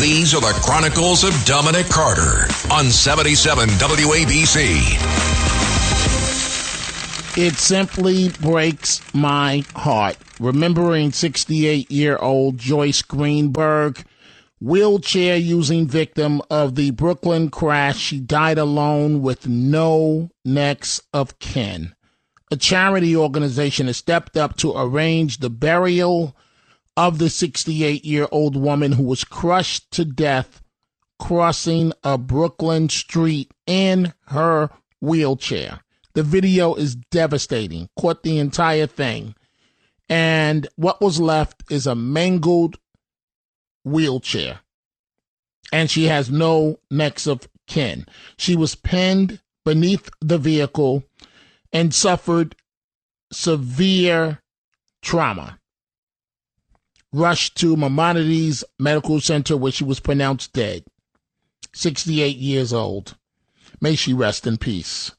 These are the Chronicles of Dominic Carter on 77 WABC. It simply breaks my heart remembering 68 year old Joyce Greenberg, wheelchair using victim of the Brooklyn crash. She died alone with no next of kin. A charity organization has stepped up to arrange the burial of the 68 year old woman who was crushed to death crossing a Brooklyn street in her wheelchair. The video is devastating. Caught the entire thing. And what was left is a mangled wheelchair. And she has no next of kin. She was pinned beneath the vehicle and suffered severe trauma rushed to Maimonides Medical Center where she was pronounced dead. 68 years old. May she rest in peace.